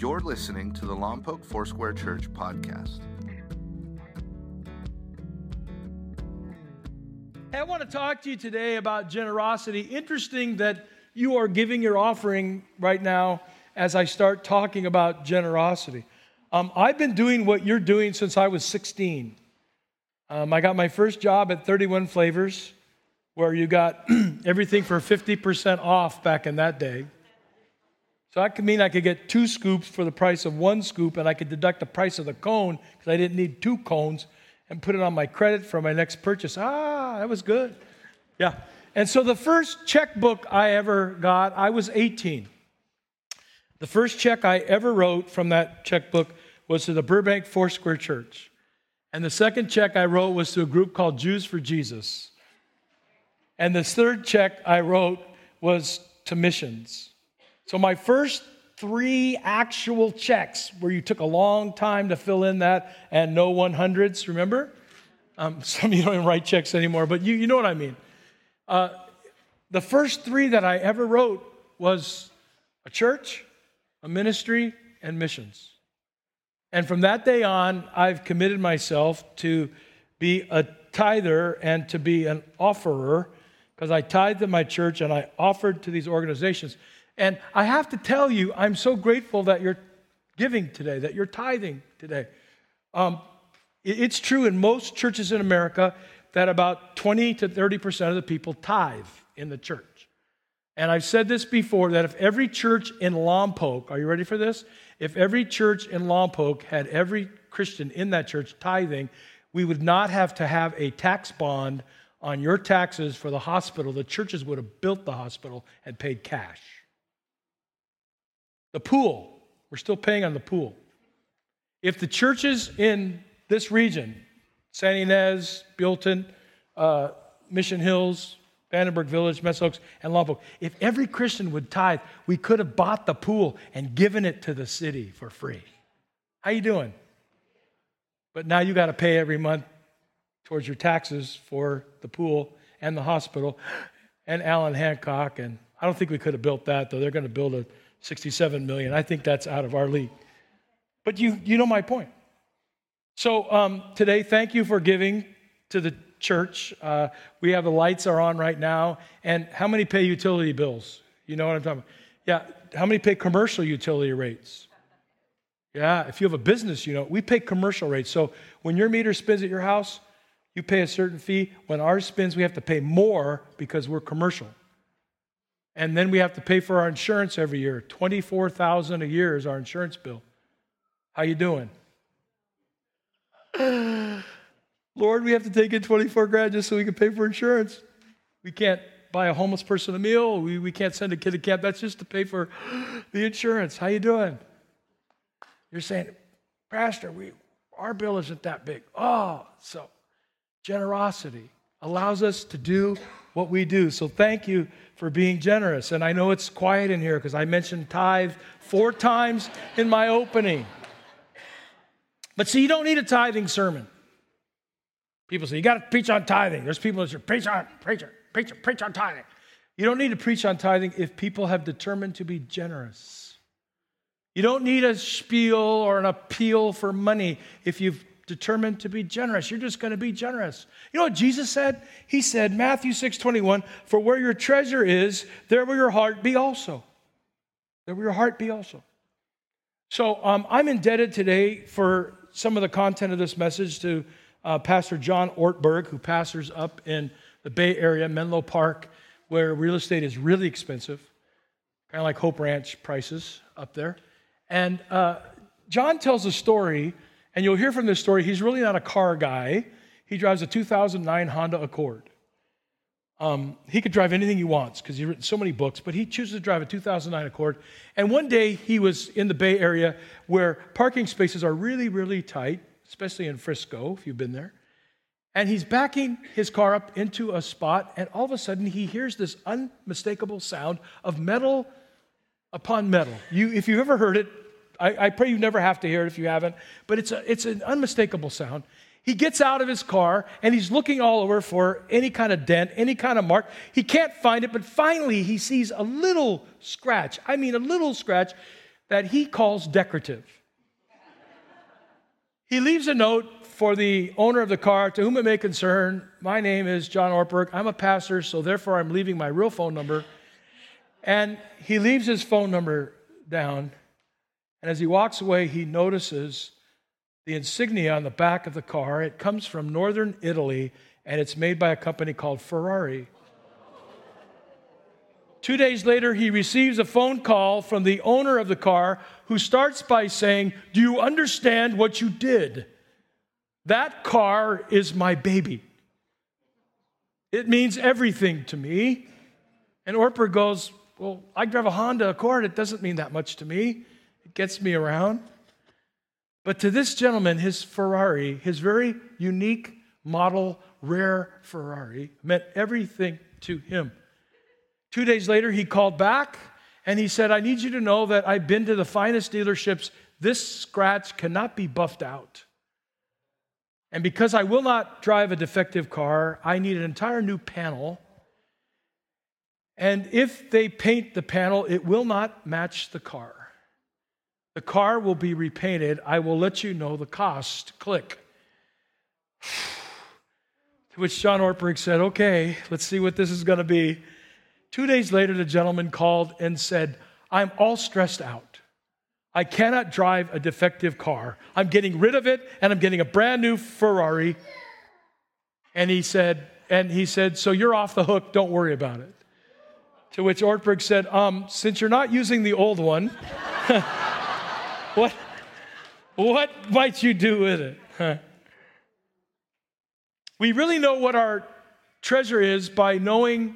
You're listening to the Lompoc Foursquare Church podcast. Hey, I want to talk to you today about generosity. Interesting that you are giving your offering right now as I start talking about generosity. Um, I've been doing what you're doing since I was 16. Um, I got my first job at 31 Flavors, where you got everything for 50% off back in that day. So that could mean I could get two scoops for the price of one scoop, and I could deduct the price of the cone because I didn't need two cones and put it on my credit for my next purchase. Ah, that was good. Yeah. And so the first checkbook I ever got, I was 18. The first check I ever wrote from that checkbook was to the Burbank Foursquare Church. And the second check I wrote was to a group called Jews for Jesus. And the third check I wrote was to missions. So my first three actual checks where you took a long time to fill in that and no 100s, remember? Um, some of you don't even write checks anymore, but you, you know what I mean. Uh, the first three that I ever wrote was a church, a ministry, and missions. And from that day on, I've committed myself to be a tither and to be an offerer because I tithed to my church and I offered to these organizations. And I have to tell you, I'm so grateful that you're giving today, that you're tithing today. Um, it's true in most churches in America that about 20 to 30% of the people tithe in the church. And I've said this before that if every church in Lompoc, are you ready for this? If every church in Lompoc had every Christian in that church tithing, we would not have to have a tax bond on your taxes for the hospital. The churches would have built the hospital and paid cash. The pool, we're still paying on the pool. If the churches in this region, San Ynez, Buellton, uh, Mission Hills, Vandenberg Village, Mesa Oaks, and Lompoc, if every Christian would tithe, we could have bought the pool and given it to the city for free. How you doing? But now you got to pay every month towards your taxes for the pool and the hospital and Allan Hancock. And I don't think we could have built that, though. They're going to build a 67 million. I think that's out of our league. But you, you know my point. So um, today, thank you for giving to the church. Uh, we have the lights are on right now. And how many pay utility bills? You know what I'm talking about? Yeah. How many pay commercial utility rates? Yeah. If you have a business, you know, we pay commercial rates. So when your meter spins at your house, you pay a certain fee. When ours spins, we have to pay more because we're commercial. And then we have to pay for our insurance every year. 24,000 a year is our insurance bill. How you doing? Lord, we have to take in 24 grand just so we can pay for insurance. We can't buy a homeless person a meal. We, we can't send a kid to camp. That's just to pay for the insurance. How you doing? You're saying, Pastor, we, our bill isn't that big. Oh, so generosity allows us to do what we do. So thank you for being generous. And I know it's quiet in here because I mentioned tithe four times in my opening. But see, you don't need a tithing sermon. People say, you got to preach on tithing. There's people that say, preach on, preach, on, preach, on, preach on tithing. You don't need to preach on tithing if people have determined to be generous. You don't need a spiel or an appeal for money if you've determined to be generous. You're just going to be generous. You know what Jesus said? He said, Matthew 6 21, for where your treasure is, there will your heart be also. There will your heart be also. So um, I'm indebted today for some of the content of this message to uh, Pastor John Ortberg, who pastors up in the Bay Area, Menlo Park, where real estate is really expensive, kind of like Hope Ranch prices up there. And uh, John tells a story and you'll hear from this story, he's really not a car guy. He drives a 2009 Honda Accord. Um, he could drive anything he wants because he's written so many books, but he chooses to drive a 2009 Accord. And one day he was in the Bay Area where parking spaces are really, really tight, especially in Frisco, if you've been there. And he's backing his car up into a spot, and all of a sudden he hears this unmistakable sound of metal upon metal. You, if you've ever heard it, I, I pray you never have to hear it if you haven't, but it's, a, it's an unmistakable sound. He gets out of his car and he's looking all over for any kind of dent, any kind of mark. He can't find it, but finally he sees a little scratch. I mean, a little scratch that he calls decorative. He leaves a note for the owner of the car, to whom it may concern. My name is John Ortberg. I'm a pastor, so therefore I'm leaving my real phone number. And he leaves his phone number down. And as he walks away, he notices the insignia on the back of the car. It comes from northern Italy, and it's made by a company called Ferrari. Two days later, he receives a phone call from the owner of the car who starts by saying, Do you understand what you did? That car is my baby. It means everything to me. And Ortberg goes, Well, I drive a Honda Accord. It doesn't mean that much to me. Gets me around. But to this gentleman, his Ferrari, his very unique model, rare Ferrari, meant everything to him. Two days later, he called back and he said, I need you to know that I've been to the finest dealerships. This scratch cannot be buffed out. And because I will not drive a defective car, I need an entire new panel. And if they paint the panel, it will not match the car. The car will be repainted. I will let you know the cost. Click. to which John Ortberg said, Okay, let's see what this is going to be. Two days later, the gentleman called and said, I'm all stressed out. I cannot drive a defective car. I'm getting rid of it and I'm getting a brand new Ferrari. And he said, and he said, so you're off the hook, don't worry about it. To which Ortberg said, um, since you're not using the old one, what, what might you do with it? we really know what our treasure is by knowing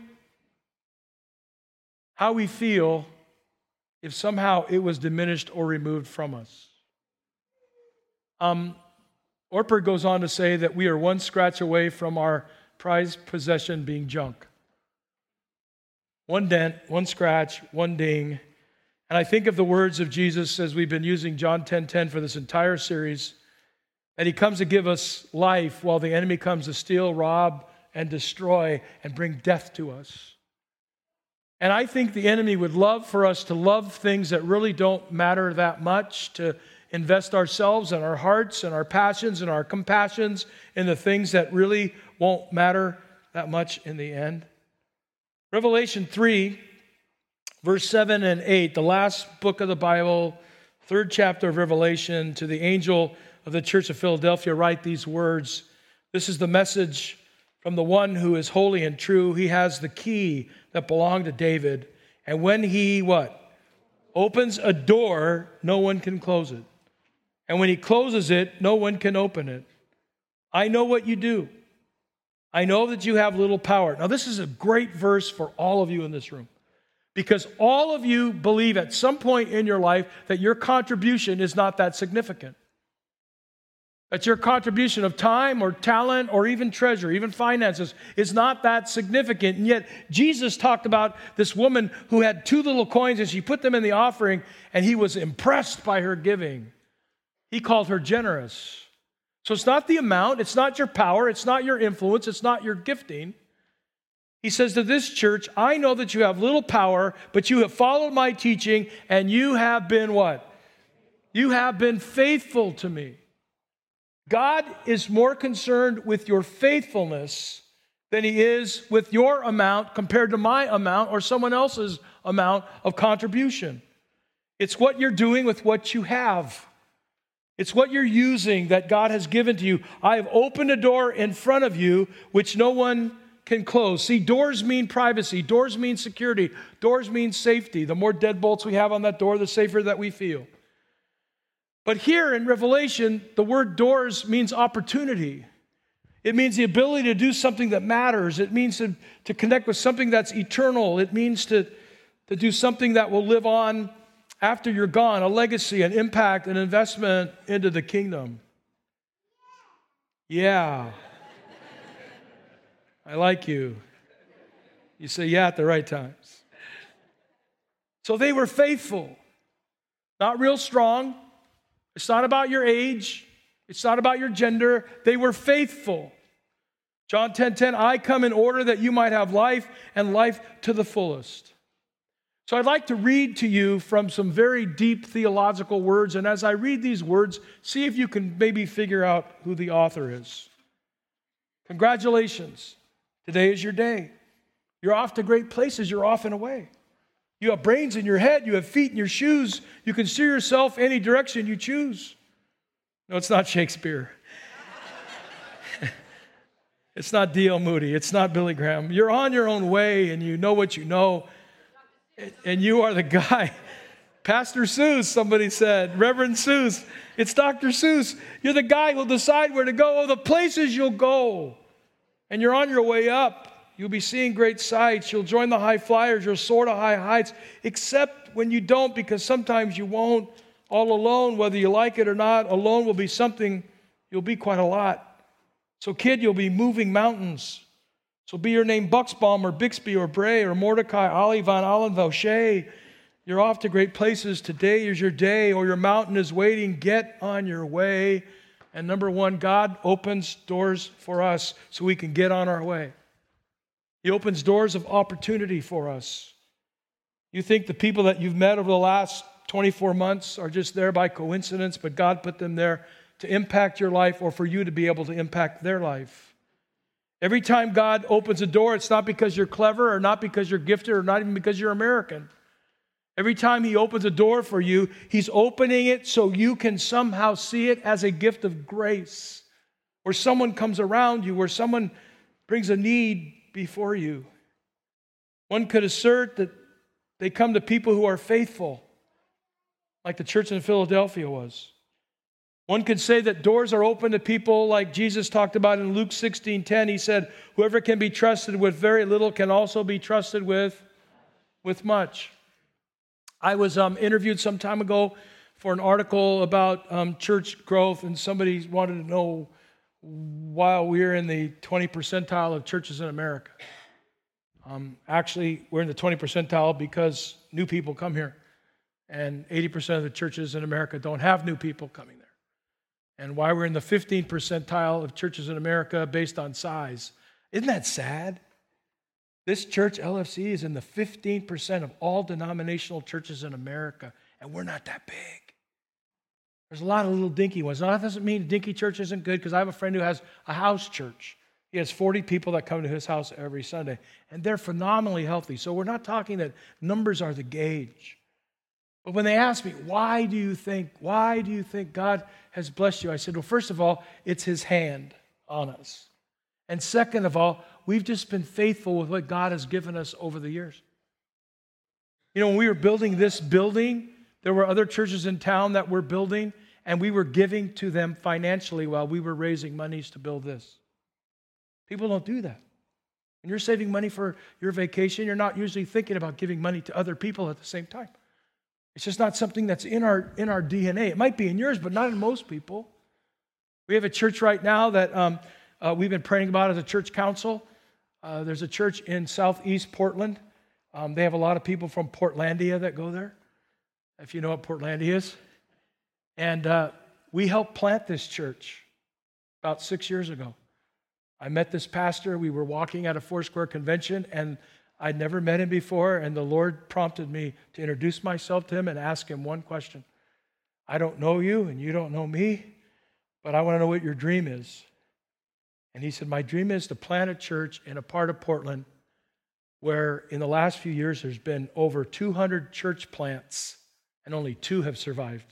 how we feel if somehow it was diminished or removed from us. Um, Ortberg goes on to say that we are one scratch away from our prized possession being junk. One dent, one scratch, one ding. And I think of the words of Jesus as we've been using John 10:10 10, 10 for this entire series, that he comes to give us life while the enemy comes to steal, rob, and destroy and bring death to us. And I think the enemy would love for us to love things that really don't matter that much, to invest ourselves and our hearts and our passions and our compassions in the things that really won't matter that much in the end. Revelation 3, verse 7 and 8, the last book of the Bible, third chapter of Revelation, to the angel of the church of Philadelphia, write these words. This is the message from the one who is holy and true. He has the key that belonged to David. And when he what? Opens a door, no one can close it. And when he closes it, no one can open it. I know what you do. I know that you have little power. Now, this is a great verse for all of you in this room because all of you believe at some point in your life that your contribution is not that significant. That your contribution of time or talent or even treasure, even finances, is not that significant. And yet, Jesus talked about this woman who had two little coins and she put them in the offering and he was impressed by her giving. He called her generous. So it's not the amount, it's not your power, it's not your influence, it's not your gifting. He says to this church, I know that you have little power, but you have followed my teaching and you have been what? You have been faithful to me. God is more concerned with your faithfulness than he is with your amount compared to my amount or someone else's amount of contribution. It's what you're doing with what you have. It's what you're using that God has given to you. I have opened a door in front of you which no one can close. See, doors mean privacy, doors mean security, doors mean safety. The more deadbolts we have on that door, the safer that we feel. But here in Revelation, the word doors means opportunity. It means the ability to do something that matters. It means to, to connect with something that's eternal. It means to, to do something that will live on after you're gone a legacy, an impact, an investment into the kingdom. Yeah. I like you. You say, yeah, at the right times. So they were faithful, not real strong, it's not about your age, it's not about your gender. They were faithful. John 10:10, 10, 10, I come in order that you might have life and life to the fullest. So I'd like to read to you from some very deep theological words. And as I read these words, see if you can maybe figure out who the author is. Congratulations. Today is your day. You're off to great places. You're off and away. You have brains in your head. You have feet in your shoes. You can steer yourself any direction you choose. No, it's not Shakespeare. it's not D.L. Moody. It's not Billy Graham. You're on your own way and you know what you know and you are the guy. Pastor Seuss, somebody said, Reverend Seuss. It's Dr. Seuss. You're the guy who'll decide where to go, oh, the places you'll go. And you're on your way up. You'll be seeing great sights. You'll join the high flyers. You'll soar to high heights, except when you don't, because sometimes you won't. All alone, whether you like it or not, alone will be something, you'll be quite a lot. So, kid, you'll be moving mountains. So be your name Buxbaum or Bixby or Bray or Mordecai, Ali, Von Allen, O'Shea. You're off to great places. Today is your day, or your mountain is waiting. Get on your way. And number one, God opens doors for us so we can get on our way. He opens doors of opportunity for us. You think the people that you've met over the last 24 months are just there by coincidence, but God put them there to impact your life or for you to be able to impact their life. Every time God opens a door, it's not because you're clever or not because you're gifted or not even because you're American. Every time He opens a door for you, He's opening it so you can somehow see it as a gift of grace, where someone comes around you, where someone brings a need before you. One could assert that they come to people who are faithful, like the church in Philadelphia was. One could say that doors are open to people like Jesus talked about in Luke 16 10. He said, Whoever can be trusted with very little can also be trusted with, with much. I was um, interviewed some time ago for an article about um, church growth, and somebody wanted to know why we're in the 20 percentile of churches in America. Um, actually, we're in the 20 percentile because new people come here, and 80% of the churches in America don't have new people coming there and why we're in the 15 percentile of churches in America based on size. Isn't that sad? This church, LFC, is in the 15% of all denominational churches in America, and we're not that big. There's a lot of little dinky ones. Now, that doesn't mean dinky church isn't good, because I have a friend who has a house church. He has 40 people that come to his house every Sunday, and they're phenomenally healthy. So we're not talking that numbers are the gauge. But when they ask me, why do you think, why do you think God has blessed you? I said, well, first of all, it's his hand on us. And second of all, we've just been faithful with what God has given us over the years. You know, when we were building this building, there were other churches in town that were building, and we were giving to them financially while we were raising monies to build this. People don't do that. When you're saving money for your vacation, you're not usually thinking about giving money to other people at the same time. It's just not something that's in our, in our DNA. It might be in yours, but not in most people. We have a church right now that um, uh, we've been praying about as a church council. Uh, there's a church in southeast Portland. Um, they have a lot of people from Portlandia that go there, if you know what Portlandia is. And uh, we helped plant this church about six years ago. I met this pastor. We were walking at a Foursquare convention, and I'd never met him before, and the Lord prompted me to introduce myself to him and ask him one question. I don't know you, and you don't know me, but I want to know what your dream is. And he said, My dream is to plant a church in a part of Portland where in the last few years there's been over 200 church plants and only two have survived.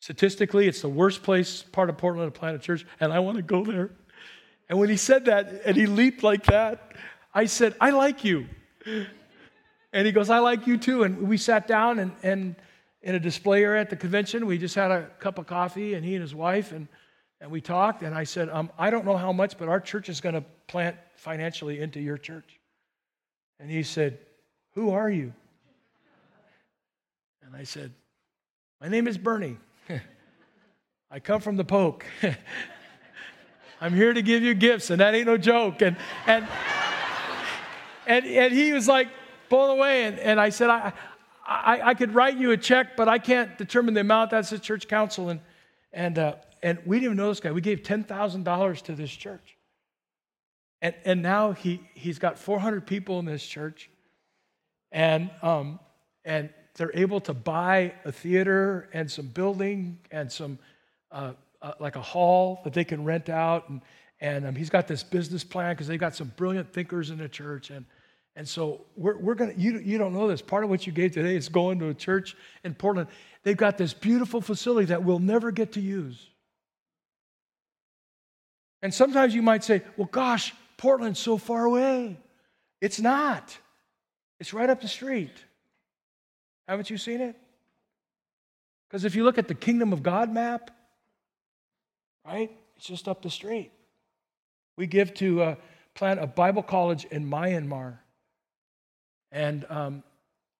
Statistically, it's the worst place, part of Portland, to plant a church, and I want to go there. And when he said that, and he leaped like that, I said, I like you. And he goes, I like you too. And we sat down and, and in a display area at the convention, we just had a cup of coffee, and he and his wife, and, and we talked. And I said, um, I don't know how much, but our church is going to plant financially into your church. And he said, Who are you? And I said, My name is Bernie. I come from the Poke. I'm here to give you gifts, and that ain't no joke. And, and, and, and he was like blown away. And, and I said, I, I, I could write you a check, but I can't determine the amount. That's the church council. And, and, uh, and we didn't even know this guy. We gave $10,000 to this church. And, and now he, he's got 400 people in this church. And, um, and they're able to buy a theater and some building and some, uh, uh, like a hall that they can rent out. And, and um, he's got this business plan because they've got some brilliant thinkers in the church. And, and so we're, we're going to, you, you don't know this. Part of what you gave today is going to a church in Portland. They've got this beautiful facility that we'll never get to use. And sometimes you might say, well, gosh, Portland's so far away. It's not, it's right up the street. Haven't you seen it? Because if you look at the Kingdom of God map, right, it's just up the street. We give to uh, plant a Bible college in Myanmar, and um,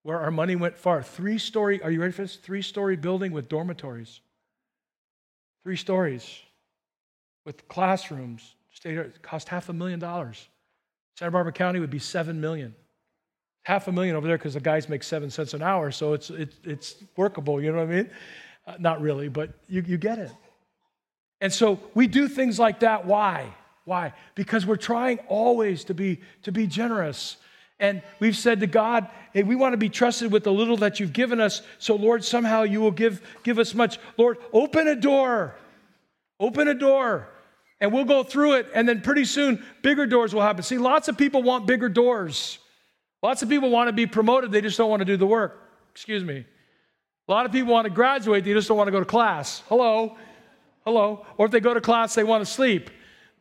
where our money went far. Three story, are you ready for this? Three story building with dormitories. Three stories with classrooms. State cost half a million dollars. Santa Barbara County would be seven million. Half a million over there because the guys make seven cents an hour, so it's, it, it's workable, you know what I mean? Uh, not really, but you, you get it. And so we do things like that. Why? Why? Because we're trying always to be, to be generous. And we've said to God, hey, we want to be trusted with the little that you've given us. So, Lord, somehow you will give, give us much. Lord, open a door. Open a door. And we'll go through it. And then pretty soon, bigger doors will happen. See, lots of people want bigger doors. Lots of people want to be promoted. They just don't want to do the work. Excuse me. A lot of people want to graduate. They just don't want to go to class. Hello. Hello. Or if they go to class, they want to sleep.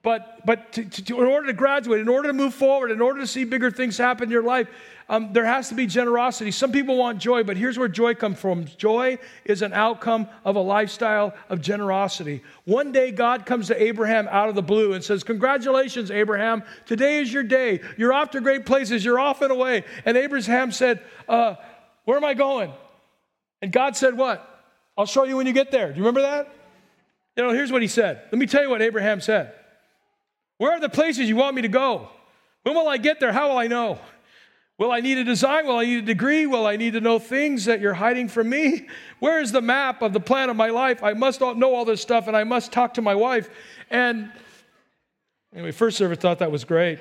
But, but to, to, in order to graduate, in order to move forward, in order to see bigger things happen in your life, um, there has to be generosity. Some people want joy, but here's where joy comes from joy is an outcome of a lifestyle of generosity. One day, God comes to Abraham out of the blue and says, Congratulations, Abraham. Today is your day. You're off to great places. You're off and away. And Abraham said, uh, Where am I going? And God said, What? I'll show you when you get there. Do you remember that? You know, here's what he said. Let me tell you what Abraham said. Where are the places you want me to go? When will I get there? How will I know? Will I need a design? Will I need a degree? Will I need to know things that you're hiding from me? Where is the map of the plan of my life? I must know all this stuff and I must talk to my wife. And anyway, first service thought that was great.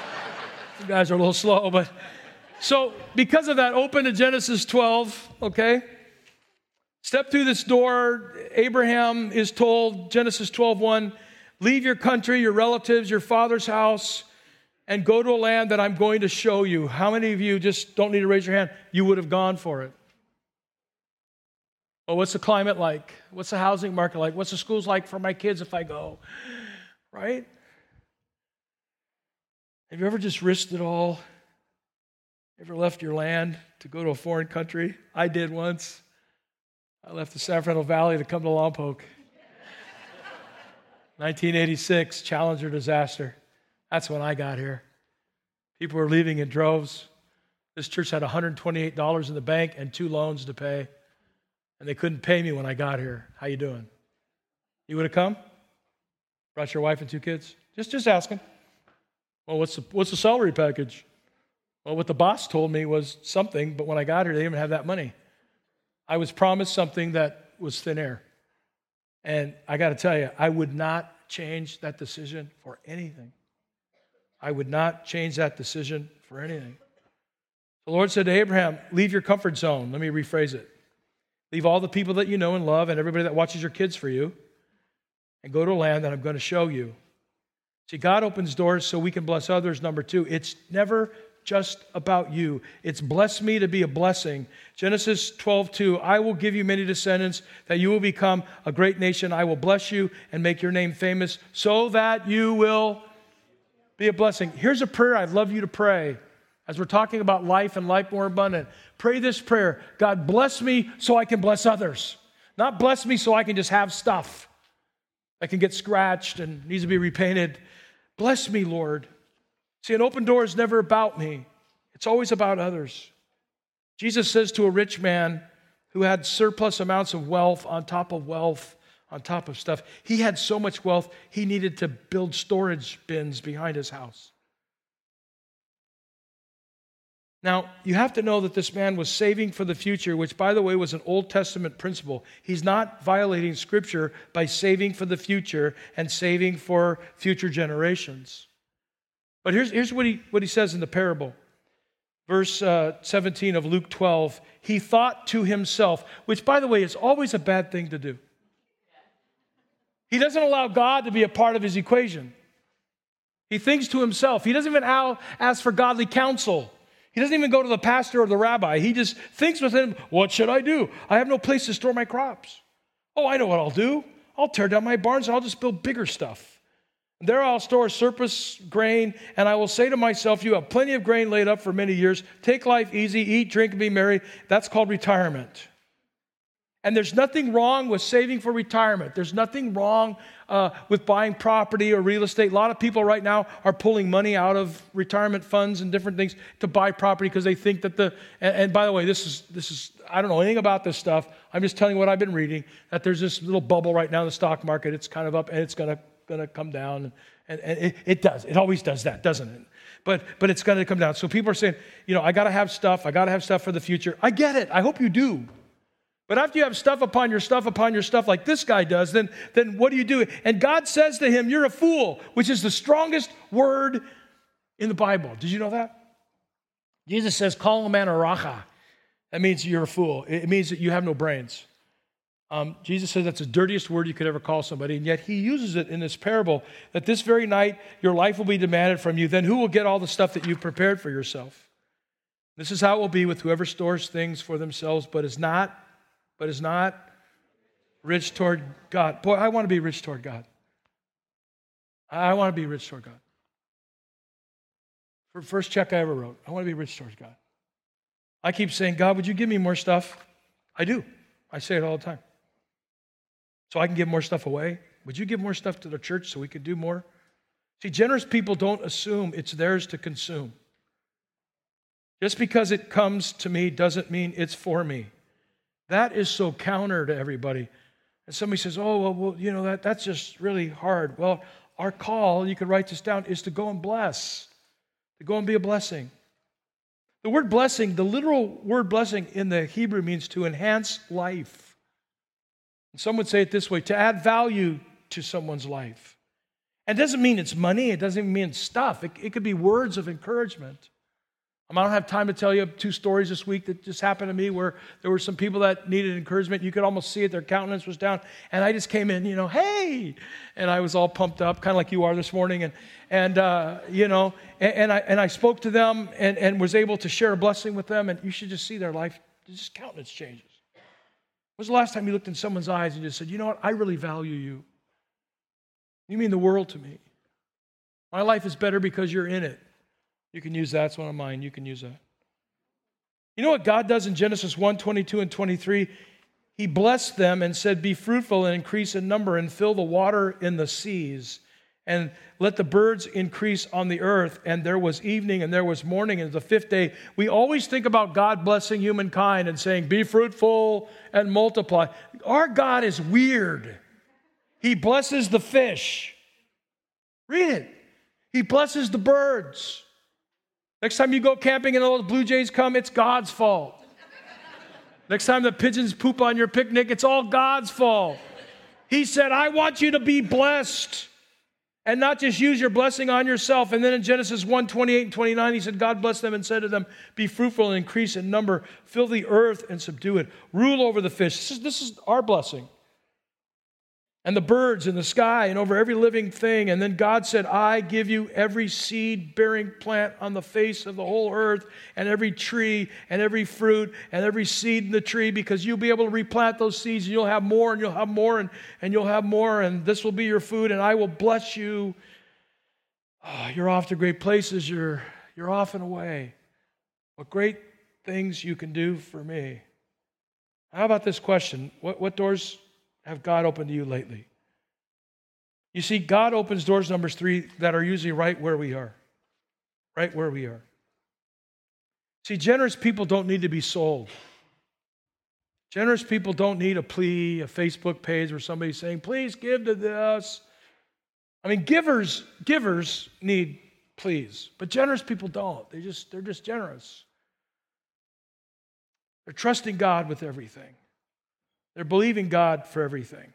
you guys are a little slow, but so because of that, open to Genesis 12, okay? Step through this door. Abraham is told, Genesis 12, 1, Leave your country, your relatives, your father's house, and go to a land that I'm going to show you. How many of you just don't need to raise your hand? You would have gone for it. Well, what's the climate like? What's the housing market like? What's the schools like for my kids if I go? Right? Have you ever just risked it all? Ever left your land to go to a foreign country? I did once. I left the San Fernando Valley to come to Lompoc. 1986, Challenger disaster. That's when I got here. People were leaving in droves. This church had $128 in the bank and two loans to pay. And they couldn't pay me when I got here. How you doing? You would have come? Brought your wife and two kids? Just just asking. Well, what's the what's the salary package? Well, what the boss told me was something, but when I got here, they didn't have that money. I was promised something that was thin air. And I got to tell you, I would not change that decision for anything. I would not change that decision for anything. The Lord said to Abraham, Leave your comfort zone. Let me rephrase it. Leave all the people that you know and love and everybody that watches your kids for you and go to a land that I'm going to show you. See, God opens doors so we can bless others. Number two, it's never just about you. It's blessed me to be a blessing. Genesis 12, 2, I will give you many descendants, that you will become a great nation. I will bless you and make your name famous, so that you will be a blessing. Here's a prayer I'd love you to pray as we're talking about life and life more abundant. Pray this prayer God, bless me so I can bless others. Not bless me so I can just have stuff that can get scratched and needs to be repainted. Bless me, Lord See, an open door is never about me, it's always about others. Jesus says to a rich man who had surplus amounts of wealth on top of wealth, on top of stuff, he had so much wealth, he needed to build storage bins behind his house. Now, you have to know that this man was saving for the future, which, by the way, was an Old Testament principle. He's not violating Scripture by saving for the future and saving for future generations. But here's, here's what, he, what he says in the parable verse uh, 17 of Luke 12, he thought to himself, which, by the way, is always a bad thing to do. He doesn't allow God to be a part of his equation. He thinks to himself. He doesn't even ask for godly counsel. He doesn't even go to the pastor or the rabbi. He just thinks within What should I do? I have no place to store my crops. Oh, I know what I'll do. I'll tear down my barns and I'll just build bigger stuff. There I'll store surplus grain, and I will say to myself, You have plenty of grain laid up for many years. Take life easy, eat, drink, and be merry. That's called retirement. And there's nothing wrong with saving for retirement. There's nothing wrong uh, with buying property or real estate. A lot of people right now are pulling money out of retirement funds and different things to buy property because they think that the. And, and, by the way, this is this is I don't know anything about this stuff. I'm just telling you what I've been reading. That there's this little bubble right now in the stock market. It's kind of up and it's going to going to come down. And, and it, it, does. It always does that, doesn't it? But, but it's going to come down. So people are saying, you know, I got to have stuff. I got to have stuff for the future. I get it. I hope you do. But after you have stuff upon your stuff upon your stuff like this guy does, then, then what do you do? And God says to him, You're a fool, which is the strongest word in the Bible. Did you know that? Jesus says, Call a man a racha. That means you're a fool. It means that you have no brains. Um, Jesus says that's the dirtiest word you could ever call somebody, and yet he uses it in this parable that this very night your life will be demanded from you. Then who will get all the stuff that you've prepared for yourself? This is how it will be with whoever stores things for themselves, but is not, but is not rich toward God. Boy, I want to be rich toward God. I want to be rich toward God. For first check I ever wrote, I want to be rich toward God. I keep saying, God, would you give me more stuff? I do. I say it all the time so I can give more stuff away? Would you give more stuff to the church so we could do more? See, generous people don't assume it's theirs to consume. Just because it comes to me doesn't mean it's for me. That is so counter to everybody. And somebody says, oh, well, well you know, that, that's just really hard. Well, our call, you could write this down, is to go and bless, to go and be a blessing. The word blessing, the literal word blessing in the Hebrew means to enhance life. Some would say it this way to add value to someone's life. And it doesn't mean it's money, it doesn't even mean stuff. It, it could be words of encouragement. I don't have time to tell you two stories this week that just happened to me where there were some people that needed encouragement. You could almost see it, their countenance was down. And I just came in, you know, hey! And I was all pumped up, kind of like you are this morning. And, and uh, you know, and, and, I, and I spoke to them and, and was able to share a blessing with them. And you should just see their life, just countenance changes. When's the last time you looked in someone's eyes and just said, You know what? I really value you. You mean the world to me. My life is better because you're in it. You can use that. It's one of mine. You can use that. You know what God does in Genesis 1 22 and 23? He blessed them and said, Be fruitful and increase in number and fill the water in the seas and let the birds increase on the earth. And there was evening and there was morning, and the fifth day. We always think about God blessing humankind and saying, Be fruitful and multiply. Our God is weird. He blesses the fish. Read it. He blesses the birds. Next time you go camping and all the blue jays come, it's God's fault. Next time the pigeons poop on your picnic, it's all God's fault. He said, I want you to be blessed and not just use your blessing on yourself. And then in Genesis 1 28 and 29, he said, God blessed them and said to them, Be fruitful and increase in number, fill the earth and subdue it, rule over the fish. This is, this is our blessing and the birds in the sky and over every living thing. And then God said, I give you every seed bearing plant on the face of the whole earth, and every tree, and every fruit, and every seed in the tree, because you'll be able to replant those seeds, and you'll have more, and you'll have more, and, and you'll have more, and this will be your food, and I will bless you. Oh, you're off to great places, you're, you're off and away. What great things you can do for me. How about this question? What, what doors have God opened to you lately? You see, God opens doors, numbers three, that are usually right where we are. Right where we are. See, generous people don't need to be sold. Generous people don't need a plea, a Facebook page where somebody's saying, please give to this. I mean, givers, givers need please, but generous people don't. They just, they're just generous. They're trusting God with everything. They're believing God for everything.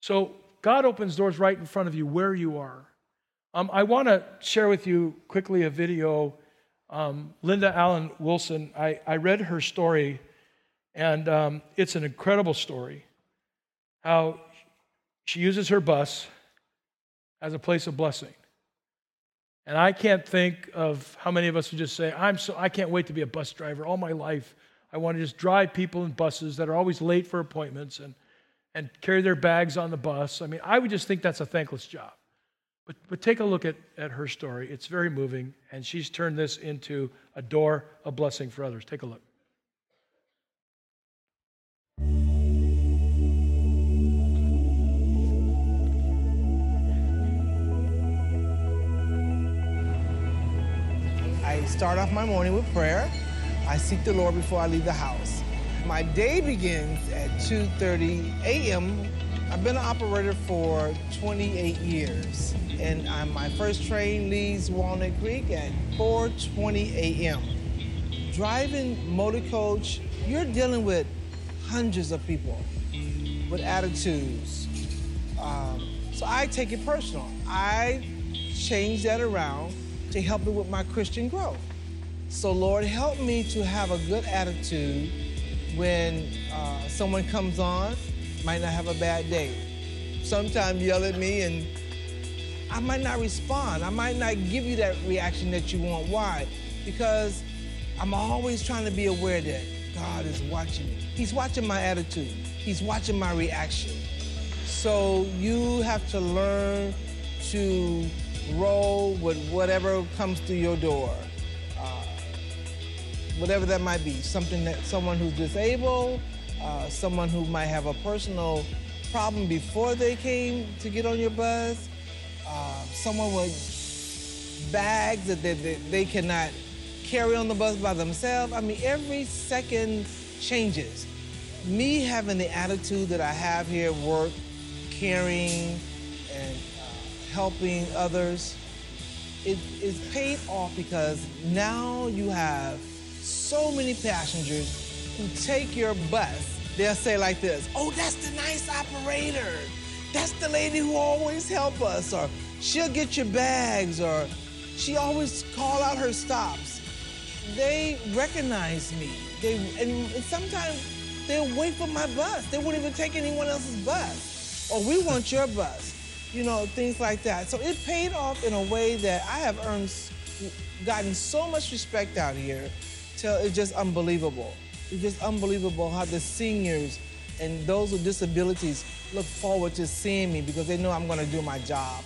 So God opens doors right in front of you where you are. Um, I want to share with you quickly a video Um, Linda Allen Wilson, I, I read her story, and um, it's an incredible story. How she uses her bus as a place of blessing. And I can't think of how many of us would just say, I'm so, I can't wait to be a bus driver all my life. I want to just drive people in buses that are always late for appointments and, and carry their bags on the bus. I mean, I would just think that's a thankless job. But, but take a look at, at her story. It's very moving, and she's turned this into a door of blessing for others. Take a look. I start off my morning with prayer. I seek the Lord before I leave the house. My day begins at 2:30 a.m. I've been an operator for 28 years, and I'm, my first train leaves Walnut Creek at 4:20 a.m. Driving motor coach, you're dealing with hundreds of people with attitudes. Um, so I take it personal. I change that around to help me with my Christian growth. So, Lord, help me to have a good attitude when uh, someone comes on, might not have a bad day. Sometimes yell at me and I might not respond. I might not give you that reaction that you want. Why? Because I'm always trying to be aware that God is watching me. He's watching my attitude, He's watching my reaction. So you have to learn to roll with whatever comes through your door. Whatever that might be. Something that someone who's disabled, uh, someone who might have a personal problem before they came to get on your bus, uh, someone with bags that they, they, they cannot carry on the bus by themselves. I mean, every second changes. Me having the attitude that I have here at work, caring and uh, helping others, it is paid off because now you have so many passengers who take your bus. They'll say like this, oh, that's the nice operator. That's the lady who always help us. Or she'll get your bags or she always call out her stops. They recognize me. They and, sometimes they'll wait for my bus. They won't even take anyone else's bus. Or we want your bus. You know, things like that. So it paid off in a way that I have earned, gotten so much respect out here it's just unbelievable. It's just unbelievable how the seniors and those with disabilities look forward to seeing me because they know I'm going to do my job.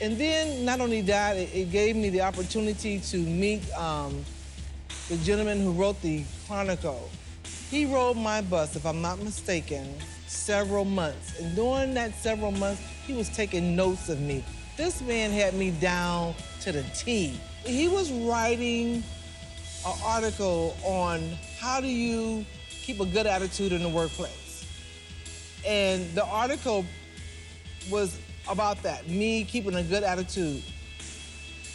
And then, not only that, it, it gave me the opportunity to meet um, the gentleman who wrote the Chronicle. He rode my bus, if I'm not mistaken, several months. And during that several months, he was taking notes of me. This man had me down to the T. He was writing an article on how do you keep a good attitude in the workplace. And the article was about that, me keeping a good attitude.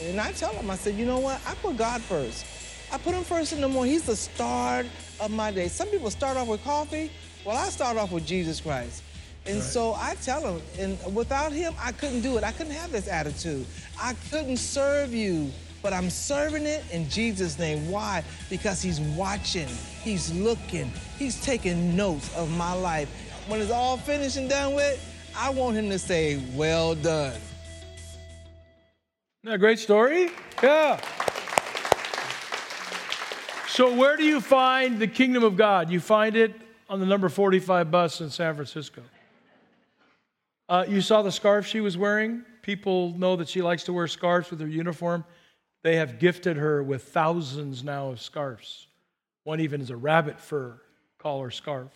And I tell him, I said, you know what? I put God first. I put him first in the morning. He's the start of my day. Some people start off with coffee. Well, I start off with Jesus Christ. And right. so I tell him, and without him, I couldn't do it. I couldn't have this attitude. I couldn't serve you, but I'm serving it in Jesus' name. Why? Because he's watching, he's looking, he's taking notes of my life. When it's all finished and done with, I want him to say, well done. Isn't that a great story? Yeah. So, where do you find the kingdom of God? You find it on the number 45 bus in San Francisco. Uh, you saw the scarf she was wearing. People know that she likes to wear scarves with her uniform. They have gifted her with thousands now of scarves. One even is a rabbit fur collar scarf.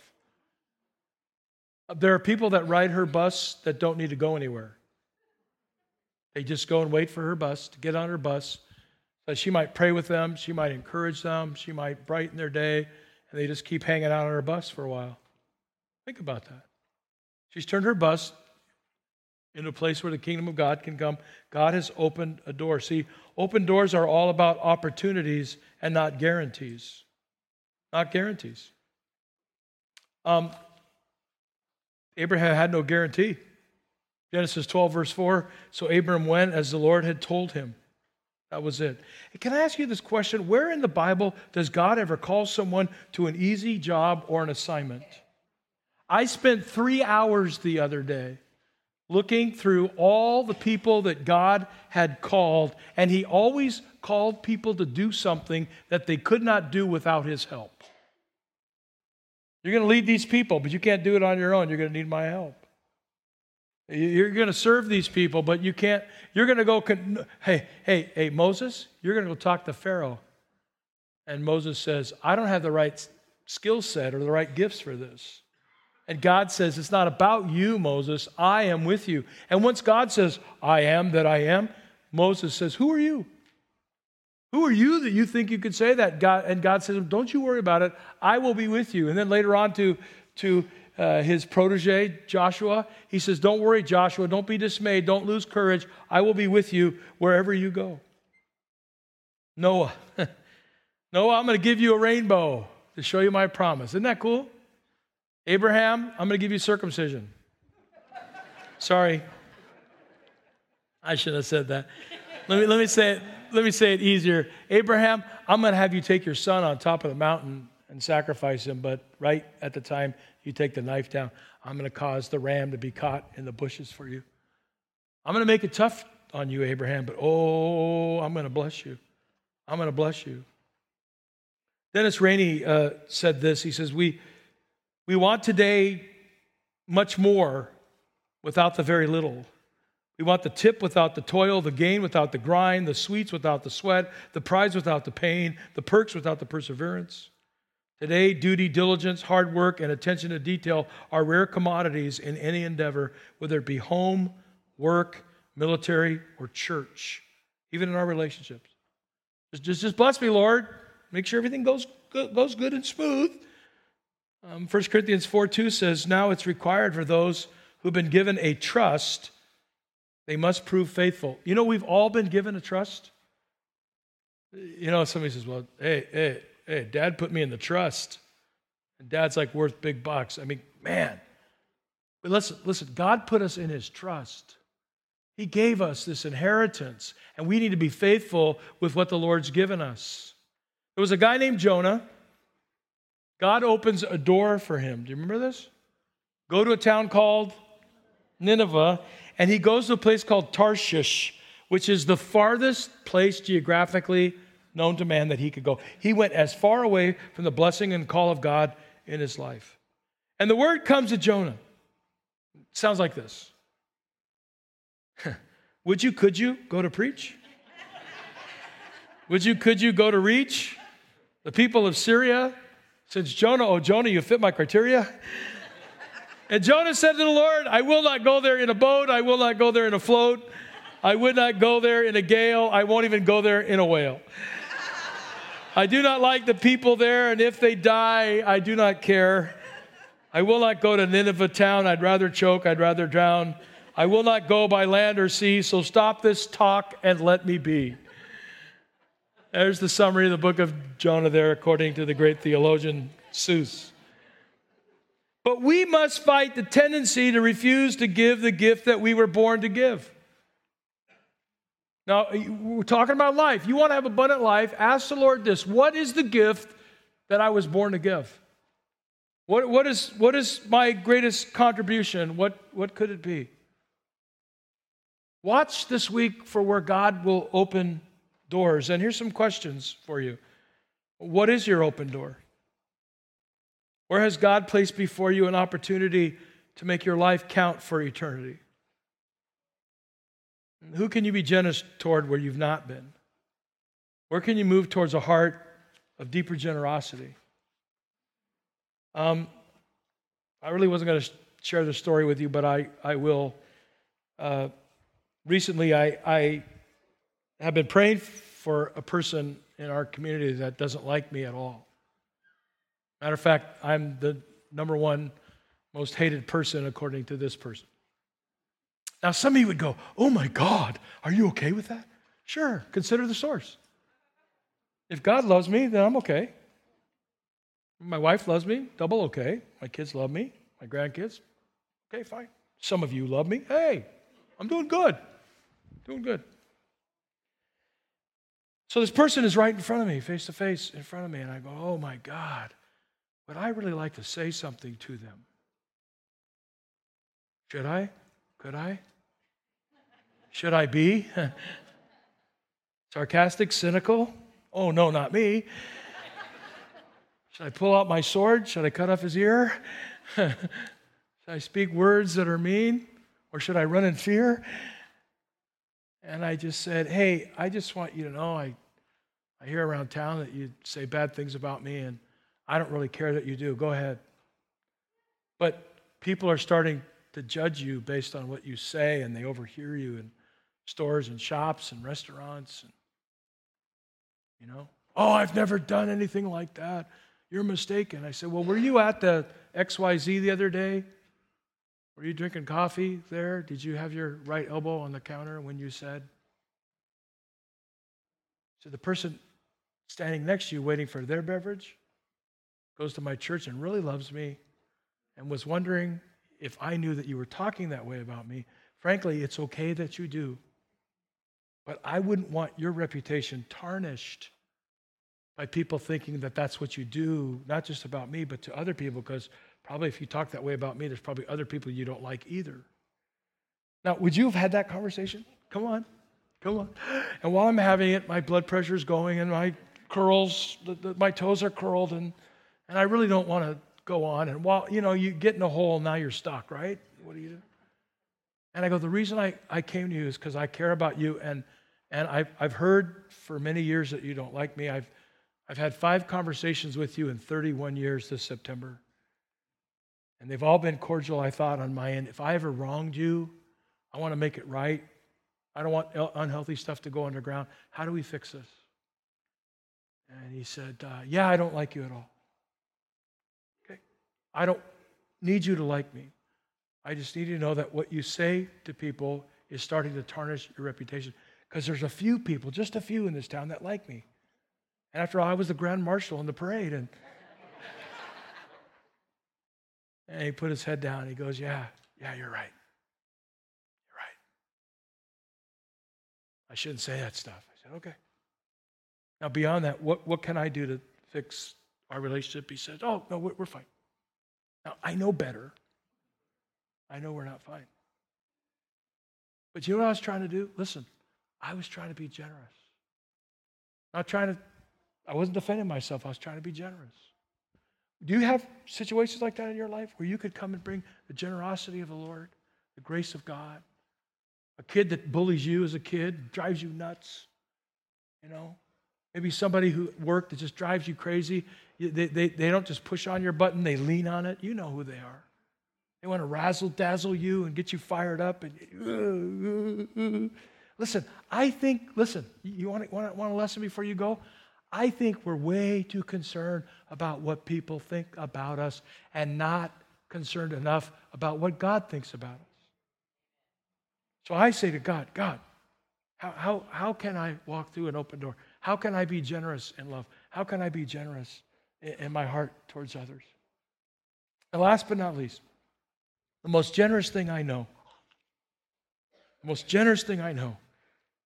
There are people that ride her bus that don't need to go anywhere. They just go and wait for her bus to get on her bus. So she might pray with them, she might encourage them, she might brighten their day, and they just keep hanging out on her bus for a while. Think about that. She's turned her bus into a place where the kingdom of God can come. God has opened a door. See, open doors are all about opportunities and not guarantees. Not guarantees. Um, Abraham had no guarantee. Genesis 12, verse 4 So Abram went as the Lord had told him. That was it. Can I ask you this question? Where in the Bible does God ever call someone to an easy job or an assignment? I spent three hours the other day looking through all the people that God had called, and He always called people to do something that they could not do without His help. You're going to lead these people, but you can't do it on your own. You're going to need my help. You're going to serve these people, but you can't. You're going to go. Hey, hey, hey, Moses, you're going to go talk to Pharaoh. And Moses says, I don't have the right skill set or the right gifts for this. And God says, It's not about you, Moses. I am with you. And once God says, I am that I am, Moses says, Who are you? Who are you that you think you could say that? God, and God says, Don't you worry about it. I will be with you. And then later on to, to uh, his protege, Joshua, he says, Don't worry, Joshua. Don't be dismayed. Don't lose courage. I will be with you wherever you go. Noah. Noah, I'm going to give you a rainbow to show you my promise. Isn't that cool? Abraham, I'm going to give you circumcision. Sorry. I shouldn't have said that. Let me, let me say it let me say it easier. Abraham, I'm going to have you take your son on top of the mountain and sacrifice him, but right at the time you take the knife down, I'm going to cause the ram to be caught in the bushes for you. I'm going to make it tough on you, Abraham, but oh, I'm going to bless you. I'm going to bless you. Dennis Rainey uh, said this. He says, we, we want today much more without the very little. We want the tip without the toil, the gain without the grind, the sweets without the sweat, the prize without the pain, the perks without the perseverance. Today, duty, diligence, hard work, and attention to detail are rare commodities in any endeavor, whether it be home, work, military, or church, even in our relationships. Just, just, just bless me, Lord. Make sure everything goes, goes good and smooth. Um, 1 Corinthians 4 2 says, Now it's required for those who've been given a trust they must prove faithful. You know, we've all been given a trust. You know, somebody says, Well, hey, hey, hey, dad put me in the trust. And dad's like worth big bucks. I mean, man. But listen, listen, God put us in his trust. He gave us this inheritance, and we need to be faithful with what the Lord's given us. There was a guy named Jonah. God opens a door for him. Do you remember this? Go to a town called Nineveh, and he goes to a place called Tarshish, which is the farthest place geographically known to man that he could go. He went as far away from the blessing and call of God in his life. And the word comes to Jonah. It sounds like this Would you, could you go to preach? Would you, could you go to reach the people of Syria? Since Jonah, oh, Jonah, you fit my criteria. And Jonah said to the Lord, I will not go there in a boat. I will not go there in a float. I would not go there in a gale. I won't even go there in a whale. I do not like the people there, and if they die, I do not care. I will not go to Nineveh town. I'd rather choke. I'd rather drown. I will not go by land or sea, so stop this talk and let me be. There's the summary of the book of Jonah there, according to the great theologian Seuss. But we must fight the tendency to refuse to give the gift that we were born to give. Now, we're talking about life. You want to have abundant life, ask the Lord this What is the gift that I was born to give? What, what, is, what is my greatest contribution? What, what could it be? Watch this week for where God will open doors. And here's some questions for you What is your open door? Where has God placed before you an opportunity to make your life count for eternity? Who can you be generous toward where you've not been? Where can you move towards a heart of deeper generosity? Um, I really wasn't going to share the story with you, but I, I will. Uh, recently, I, I have been praying for a person in our community that doesn't like me at all. Matter of fact, I'm the number one most hated person according to this person. Now, some of you would go, Oh my God, are you okay with that? Sure, consider the source. If God loves me, then I'm okay. My wife loves me, double okay. My kids love me, my grandkids, okay, fine. Some of you love me. Hey, I'm doing good. Doing good. So this person is right in front of me, face to face in front of me, and I go, oh my God, would I really like to say something to them? Should I? Could I? Should I be? Sarcastic, cynical? Oh, no, not me. Should I pull out my sword? Should I cut off his ear? should I speak words that are mean? Or should I run in fear? And I just said, Hey, I just want you to know I, I hear around town that you say bad things about me, and I don't really care that you do. Go ahead. But people are starting to judge you based on what you say, and they overhear you in stores and shops and restaurants. And, you know, oh, I've never done anything like that. You're mistaken. I said, Well, were you at the XYZ the other day? Were you drinking coffee there? Did you have your right elbow on the counter when you said? So the person standing next to you waiting for their beverage goes to my church and really loves me and was wondering if I knew that you were talking that way about me. Frankly, it's okay that you do. But I wouldn't want your reputation tarnished by people thinking that that's what you do, not just about me, but to other people, because probably if you talk that way about me, there's probably other people you don't like either. Now, would you have had that conversation? Come on, come on. And while I'm having it, my blood pressure is going and my curls, the, the, my toes are curled, and, and I really don't want to go on. And while, you know, you get in a hole, now you're stuck, right? What do you do? And I go, the reason I, I came to you is because I care about you. And, and I've, I've heard for many years that you don't like me. I've, I've had five conversations with you in 31 years this September. And they've all been cordial, I thought, on my end. If I ever wronged you, I want to make it right. I don't want uh, unhealthy stuff to go underground. How do we fix this? And he said, uh, Yeah, I don't like you at all. Okay. I don't need you to like me. I just need you to know that what you say to people is starting to tarnish your reputation. Because there's a few people, just a few in this town, that like me. And after all, I was the grand marshal in the parade. And, and he put his head down. He goes, Yeah, yeah, you're right. You're right. I shouldn't say that stuff. I said, Okay. Now, beyond that, what, what can I do to fix our relationship? He says, Oh, no, we're, we're fine. Now, I know better. I know we're not fine. But you know what I was trying to do? Listen, I was trying to be generous. Not trying to, I wasn't defending myself, I was trying to be generous. Do you have situations like that in your life where you could come and bring the generosity of the Lord, the grace of God? A kid that bullies you as a kid, drives you nuts, you know? Maybe somebody who worked that just drives you crazy. They, they, they don't just push on your button, they lean on it. You know who they are. They want to razzle dazzle you and get you fired up. And listen, I think, listen, you want, want, want a lesson before you go? I think we're way too concerned about what people think about us and not concerned enough about what God thinks about us. So I say to God, God, how, how, how can I walk through an open door? How can I be generous in love? How can I be generous in, my heart towards others? And last but not least, the most generous thing I know, the most generous thing I know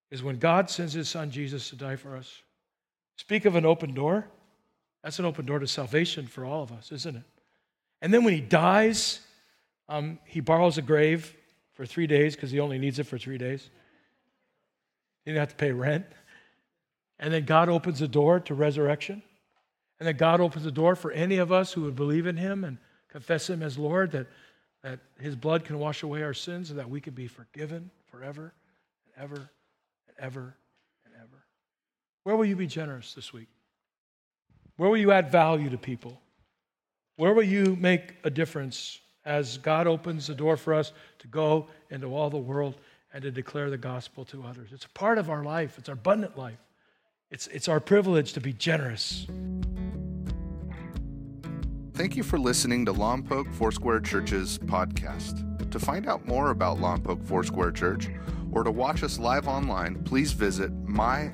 is when God sends his son Jesus to die for us. Speak of an open door. That's an open door to salvation for all of us, isn't it? And then when he dies, um, he borrows a grave for three days because he only needs it for three days. He didn't have to pay rent. And then God opens the door to resurrection. And then God opens the door for any of us who would believe in him and confess him as Lord that that his blood can wash away our sins and that we can be forgiven forever and ever and ever and ever. Where will you be generous this week? Where will you add value to people? Where will you make a difference as God opens the door for us to go into all the world and to declare the gospel to others? It's a part of our life, it's our abundant life. It's, it's our privilege to be generous. Thank you for listening to Lompoc Foursquare Church's podcast. To find out more about Lompoc Foursquare Church or to watch us live online, please visit mylfc.com.